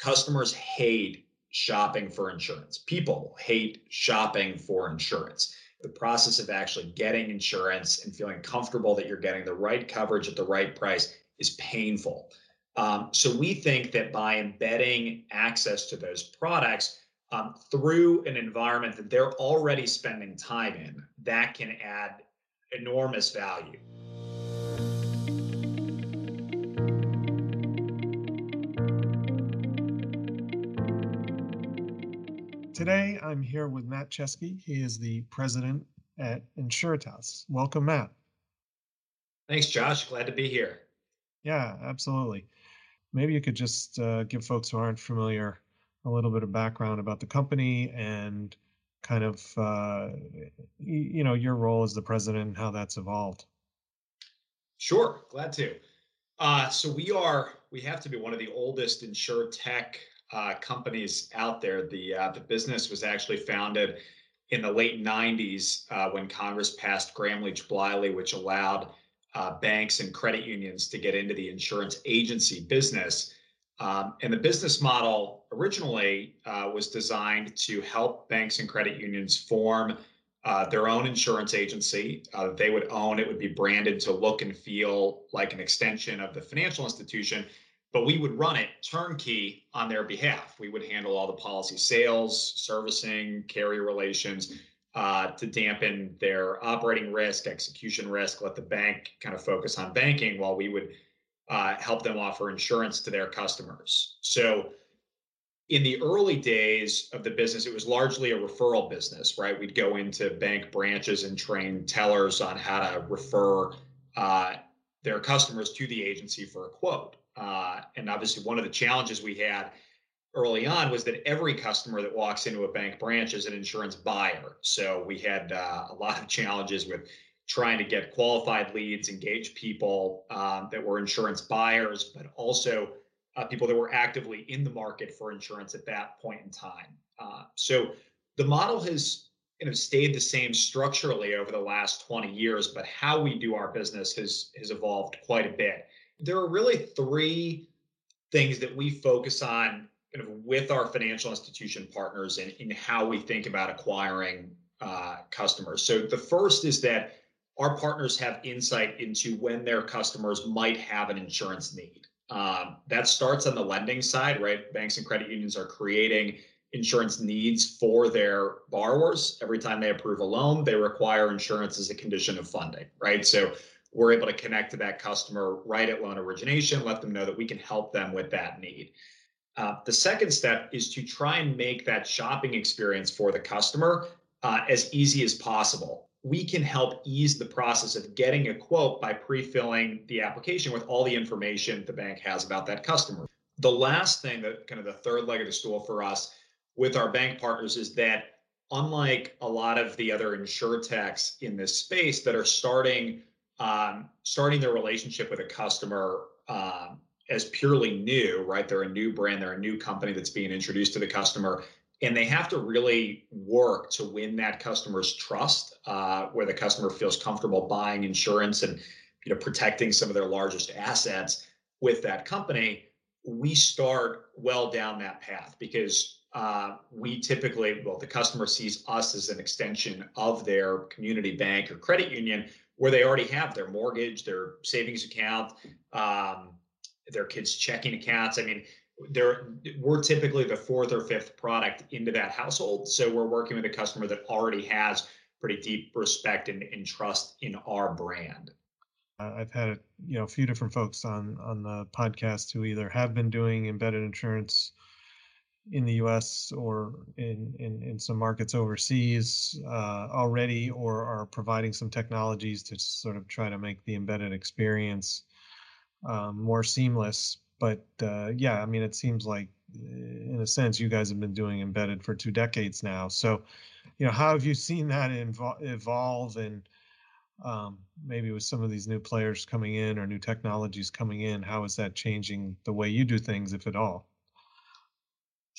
customers hate shopping for insurance. People hate shopping for insurance. The process of actually getting insurance and feeling comfortable that you're getting the right coverage at the right price is painful. Um, so we think that by embedding access to those products um, through an environment that they're already spending time in, that can add enormous value. Today, I'm here with Matt Chesky. He is the president at Insuritas. Welcome, Matt. Thanks, Josh. Glad to be here. Yeah, absolutely. Maybe you could just uh, give folks who aren't familiar a little bit of background about the company and kind of uh, you know your role as the president and how that's evolved. Sure, glad to. Uh, so we are we have to be one of the oldest insurtech uh, companies out there. The uh, the business was actually founded in the late 90s uh, when Congress passed Gramm-Leach-Bliley, which allowed uh, banks and credit unions to get into the insurance agency business. Um, and the business model originally uh, was designed to help banks and credit unions form uh, their own insurance agency they would own. It would be branded to look and feel like an extension of the financial institution but we would run it turnkey on their behalf. We would handle all the policy sales, servicing, carrier relations uh, to dampen their operating risk, execution risk, let the bank kind of focus on banking while we would uh, help them offer insurance to their customers. So, in the early days of the business, it was largely a referral business, right? We'd go into bank branches and train tellers on how to refer uh, their customers to the agency for a quote. Uh, and obviously, one of the challenges we had early on was that every customer that walks into a bank branch is an insurance buyer. So we had uh, a lot of challenges with trying to get qualified leads, engage people um, that were insurance buyers, but also uh, people that were actively in the market for insurance at that point in time. Uh, so the model has kind of stayed the same structurally over the last 20 years, but how we do our business has has evolved quite a bit there are really three things that we focus on kind of with our financial institution partners in, in how we think about acquiring uh, customers. So the first is that our partners have insight into when their customers might have an insurance need. Um, that starts on the lending side, right? Banks and credit unions are creating insurance needs for their borrowers. Every time they approve a loan, they require insurance as a condition of funding, right? So we're able to connect to that customer right at loan origination, let them know that we can help them with that need. Uh, the second step is to try and make that shopping experience for the customer uh, as easy as possible. We can help ease the process of getting a quote by pre filling the application with all the information the bank has about that customer. The last thing, that kind of the third leg of the stool for us with our bank partners is that unlike a lot of the other insurtechs in this space that are starting um, starting their relationship with a customer um, as purely new, right? They're a new brand, they're a new company that's being introduced to the customer, and they have to really work to win that customer's trust, uh, where the customer feels comfortable buying insurance and you know protecting some of their largest assets with that company. We start well down that path because uh, we typically, well, the customer sees us as an extension of their community bank or credit union, where they already have their mortgage, their savings account, um, their kids' checking accounts. I mean, they're we're typically the fourth or fifth product into that household. So we're working with a customer that already has pretty deep respect and, and trust in our brand. I've had you know a few different folks on on the podcast who either have been doing embedded insurance in the U.S. or in in, in some markets overseas uh, already, or are providing some technologies to sort of try to make the embedded experience um, more seamless. But uh, yeah, I mean, it seems like in a sense you guys have been doing embedded for two decades now. So, you know, how have you seen that invo- evolve and um, maybe with some of these new players coming in or new technologies coming in, how is that changing the way you do things, if at all?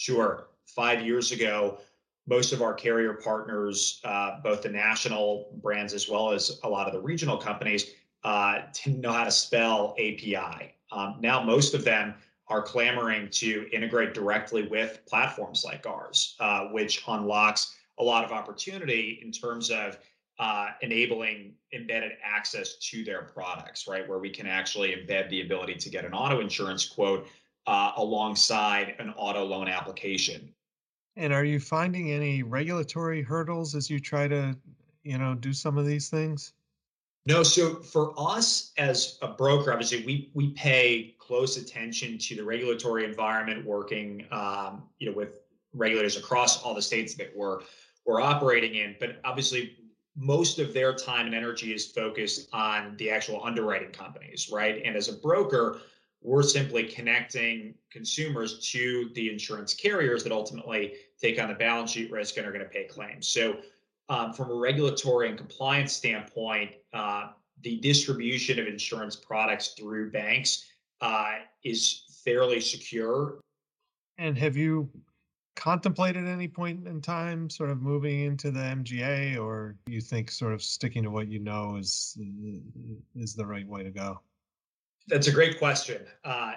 Sure. Five years ago, most of our carrier partners, uh, both the national brands as well as a lot of the regional companies, uh, didn't know how to spell API. Um, now, most of them are clamoring to integrate directly with platforms like ours, uh, which unlocks a lot of opportunity in terms of uh, enabling embedded access to their products, right? Where we can actually embed the ability to get an auto insurance quote uh, alongside an auto loan application. And are you finding any regulatory hurdles as you try to, you know, do some of these things? No, so for us as a broker, obviously we we pay close attention to the regulatory environment, working um, you know with regulators across all the states that we're we're operating in. But obviously, most of their time and energy is focused on the actual underwriting companies, right? And as a broker, we're simply connecting consumers to the insurance carriers that ultimately take on the balance sheet risk and are going to pay claims. So, um, from a regulatory and compliance standpoint, uh, the distribution of insurance products through banks uh, is fairly secure. And have you contemplated any point in time sort of moving into the MGA, or you think sort of sticking to what you know is is the right way to go? That's a great question. Uh,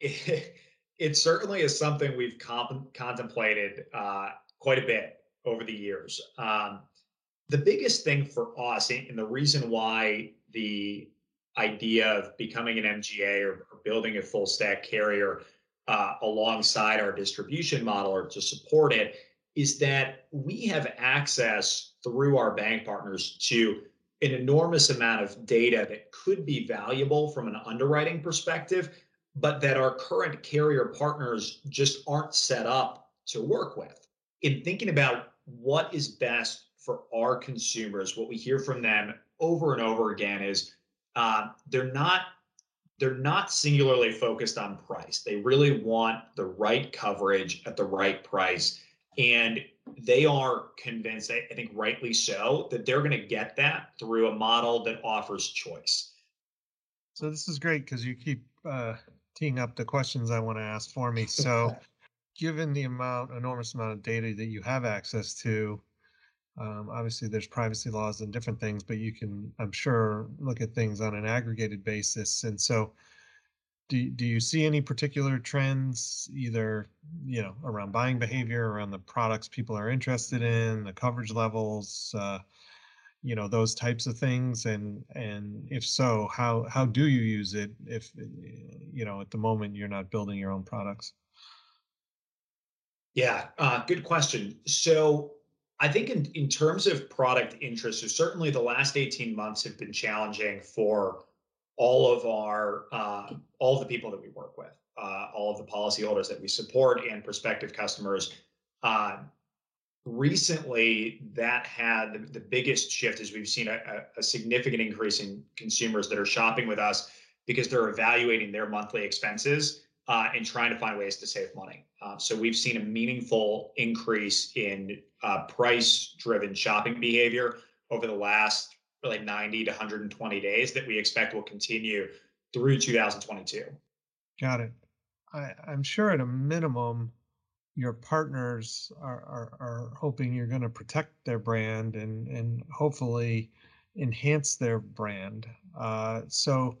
it, it, certainly is something we've comp- contemplated uh, quite a bit over the years. Um, the biggest thing for us, and the reason why the idea of becoming an MGA or, or building a full stack carrier uh, alongside our distribution model or to support it, is that we have access through our bank partners to an enormous amount of data that could be valuable from an underwriting perspective, but that our current carrier partners just aren't set up to work with. In thinking about what is best for our consumers, what we hear from them over and over again is uh, they're not they're not singularly focused on price. They really want the right coverage at the right price, and they are convinced, I think rightly so, that they're going to get that through a model that offers choice. So this is great because you keep uh, teeing up the questions I want to ask for me. So, given the amount, enormous amount of data that you have access to, um, obviously there's privacy laws and different things, but you can, I'm sure, look at things on an aggregated basis. And so, do, do you see any particular trends either you know around buying behavior around the products people are interested in the coverage levels uh, you know those types of things? And and if so how how do you use it if you know at the moment you're not building your own products? Yeah uh, good question. So i think in, in terms of product interest so certainly the last 18 months have been challenging for all of our uh, all the people that we work with, uh, all of the policyholders that we support, and prospective customers. Uh, recently, that had the, the, biggest shift is we've seen a, a, significant increase in consumers that are shopping with us because they're evaluating their monthly expenses uh, and trying to find ways to save money. Uh, so we've seen a meaningful increase in uh, price-driven shopping behavior over the last really 90 to 120 days that we expect will continue through 2022. Got it. I, I'm sure at a minimum, your partners are, are, are hoping you're going to protect their brand and, and hopefully enhance their brand. Uh, so,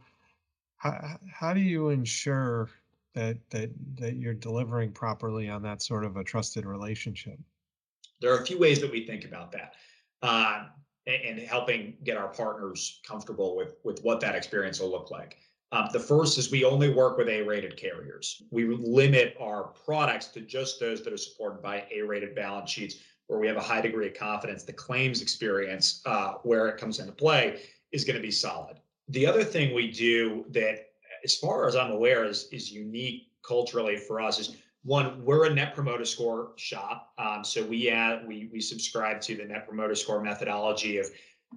how, how do you ensure that, that, that you're delivering properly on that sort of a trusted relationship? There are a few ways that we think about that. Uh, and helping get our partners comfortable with with what that experience will look like. Um, the first is we only work with A-rated carriers. We limit our products to just those that are supported by A-rated balance sheets, where we have a high degree of confidence the claims experience, uh, where it comes into play, is going to be solid. The other thing we do that, as far as I'm aware, is is unique culturally for us is one, we're a net promoter score shop. Um, so we add, we we subscribe to the net promoter score methodology of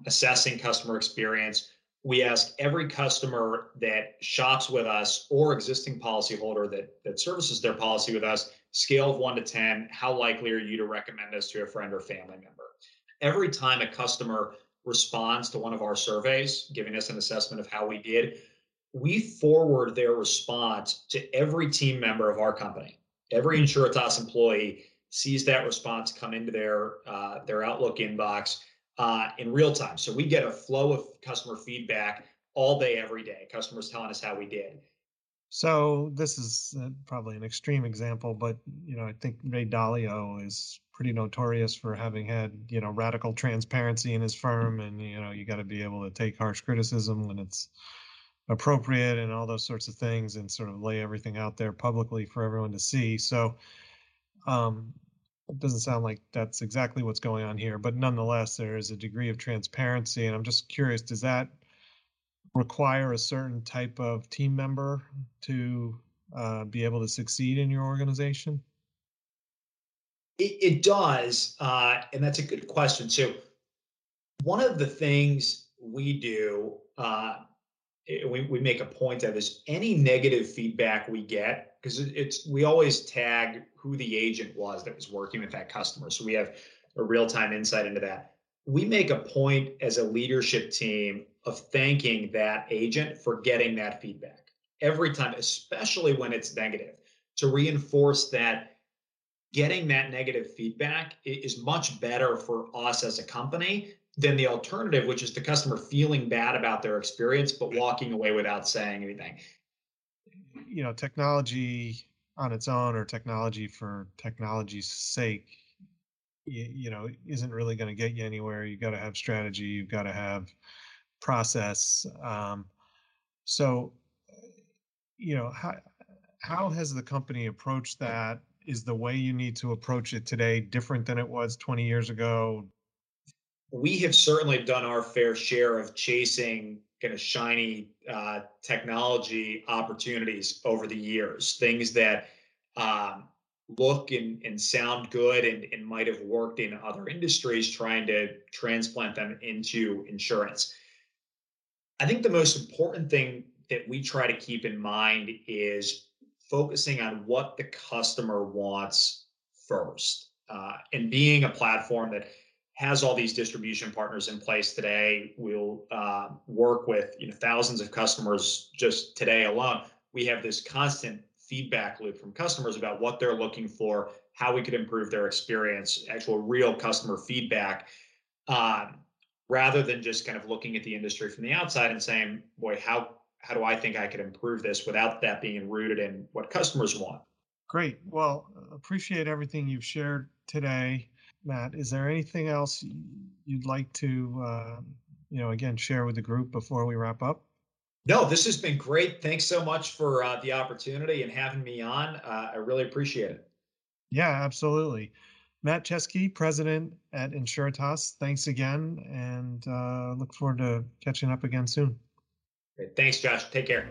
assessing customer experience. We ask every customer that shops with us or existing policyholder that that services their policy with us, scale of one to ten, how likely are you to recommend us to a friend or family member? Every time a customer responds to one of our surveys, giving us an assessment of how we did, we forward their response to every team member of our company every Insuritas employee sees that response come into their uh, their Outlook inbox uh, in real time. So we get a flow of customer feedback all day, every day. Customers telling us how we did. So this is uh, probably an extreme example, but you know, I think Ray Dalio is pretty notorious for having had you know radical transparency in his firm, and you know, you got to be able to take harsh criticism when it's appropriate and all those sorts of things, and sort of lay everything out there publicly for everyone to see. So, um, it doesn't sound like that's exactly what's going on here, but nonetheless, there is a degree of transparency, and I'm just curious: does that require a certain type of team member to uh, be able to succeed in your organization? It, it does, uh, and that's a good question. So, one of the things we do, uh, Eh, we, we make a point of is any negative feedback we get, because it's we always tag who the agent was that was working with that customer, so we have a real time insight into that. We make a point as a leadership team of thanking that agent for getting that feedback every time, especially when it's negative, to reinforce that getting that negative feedback is much better for us as a company than the alternative, which is the customer feeling bad about their experience, but walking away without saying anything. You know, technology on its own or technology for technology's sake, you, you know, isn't really going to get you anywhere. You've got to have strategy. You've got to have process. Um, so, you know, how how has the company approached that? Is the way you need to approach it today different than it was 20 years ago? We have certainly done our fair share of chasing kind of shiny uh, technology opportunities over the years, things that um, look and, and sound good and, and might have worked in other industries, trying to transplant them into insurance. I think the most important thing that we try to keep in mind is focusing on what the customer wants first. Uh, and being a platform that has all these distribution partners in place today, we'll uh, work with you know, thousands of customers just today alone. We have this constant feedback loop from customers about what they're looking for, how we could improve their experience, actual real customer feedback. Um, rather than just kind of looking at the industry from the outside and saying, boy, how how do I think I could improve this without that being rooted in what customers want? Great. Well, appreciate everything you've shared today, Matt. Is there anything else you'd like to, uh, you know, again, share with the group before we wrap up? No, this has been great. Thanks so much for uh, the opportunity and having me on. Uh, I really appreciate it. Yeah, absolutely. Matt Chesky, president at Insuritas. Thanks again, and uh, look forward to catching up again soon. Great. Thanks, Josh. Take care.